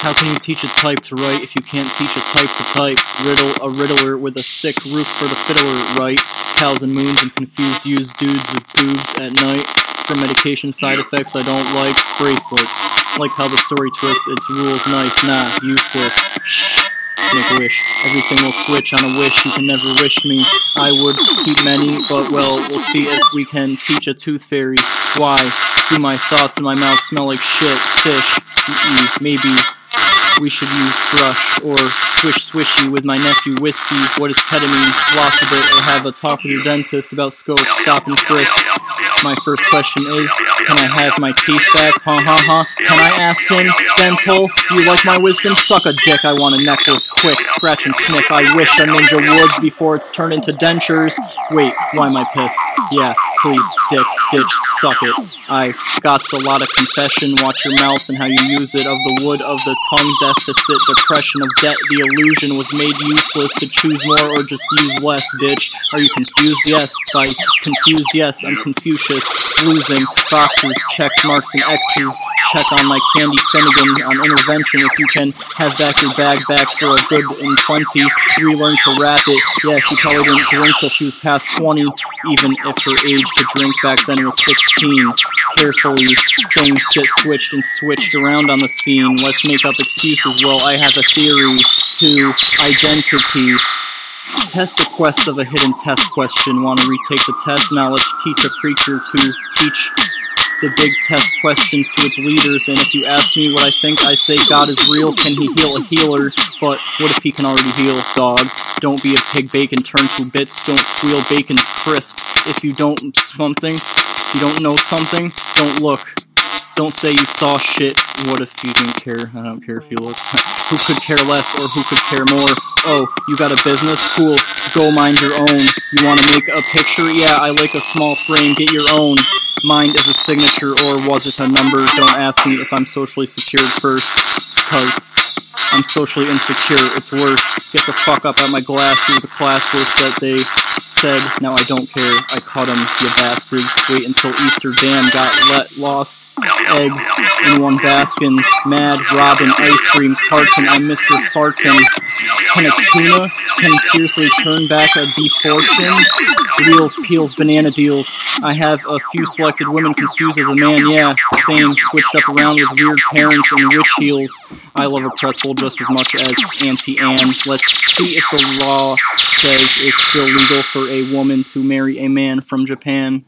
How can you teach a type to write if you can't teach a type to type? Riddle a riddler with a sick roof for the fiddler, right? Cows and moons and confused used dudes with boobs at night. For medication side effects I don't like bracelets. Like how the story twists its rules nice, nah, useless. Make a wish. Everything will switch on a wish. You can never wish me. I would keep many, but well, we'll see if we can teach a tooth fairy. Why? Do my thoughts in my mouth smell like shit? Fish. Mm-mm, maybe we should use brush or swish swishy with my nephew whiskey. What is ketamine? Bit or have a talk with your dentist about scope, stop and frisk. My first question is, can I have my teeth back? Ha ha ha. Can I ask him, dental, you like my wisdom? Suck a dick, I want a necklace, quick, scratch and sniff. I wish a ninja would before it's turned into dentures. Wait, why am I pissed? Yeah, please, dick, bitch, suck it. I got a lot of confession, watch your mouth and how you use it, of the wood of the tongue deficit, depression of debt, the illusion was made useless to choose more or just use less, bitch. Are you confused? Yes. By confused, yes, I'm Confucius. Losing, boxes, checks, marks, and X's. Check on my Candy Finnigan on intervention if you can have back your bag back for a good and plenty. Relearn to rap it. Yeah, she probably didn't drink till she was past 20, even if her age to drink back then was 16. Carefully, things get switched and switched around on the scene. Let's make up excuses. Well, I have a theory to identity. Test the quest of a hidden test question. Want to retake the test? Now let's teach a preacher to teach the big test questions to its leaders. And if you ask me what I think, I say God is real. Can he heal a healer? But what if he can already heal, a dog? Don't be a pig bacon turn to bits. Don't squeal bacon's crisp. If you don't something, you don't know something, don't look. Don't say you saw shit. What if you didn't care? I don't care if you look. who could care less or who could care more? Oh, you got a business? Cool. Go mind your own. You want to make a picture? Yeah, I like a small frame. Get your own. Mine is a signature or was it a number? Don't ask me if I'm socially secured first. Cause I'm socially insecure. It's worse. Get the fuck up at my glass the class list that they said. Now I don't care. I caught them, you bastards. Wait until Easter Dam got let lost eggs in one Baskins. Mad Robin ice cream carton. I'm Mr. Farton. Can a tuna can seriously turn back a defortune? Wheels, peels, banana deals. I have a few selected women confused as a man, yeah. Same, switched up around with weird parents and witch heels. I love a pretzel just as much as Auntie Anne. Let's see if the law says it's still legal for a woman to marry a man from Japan.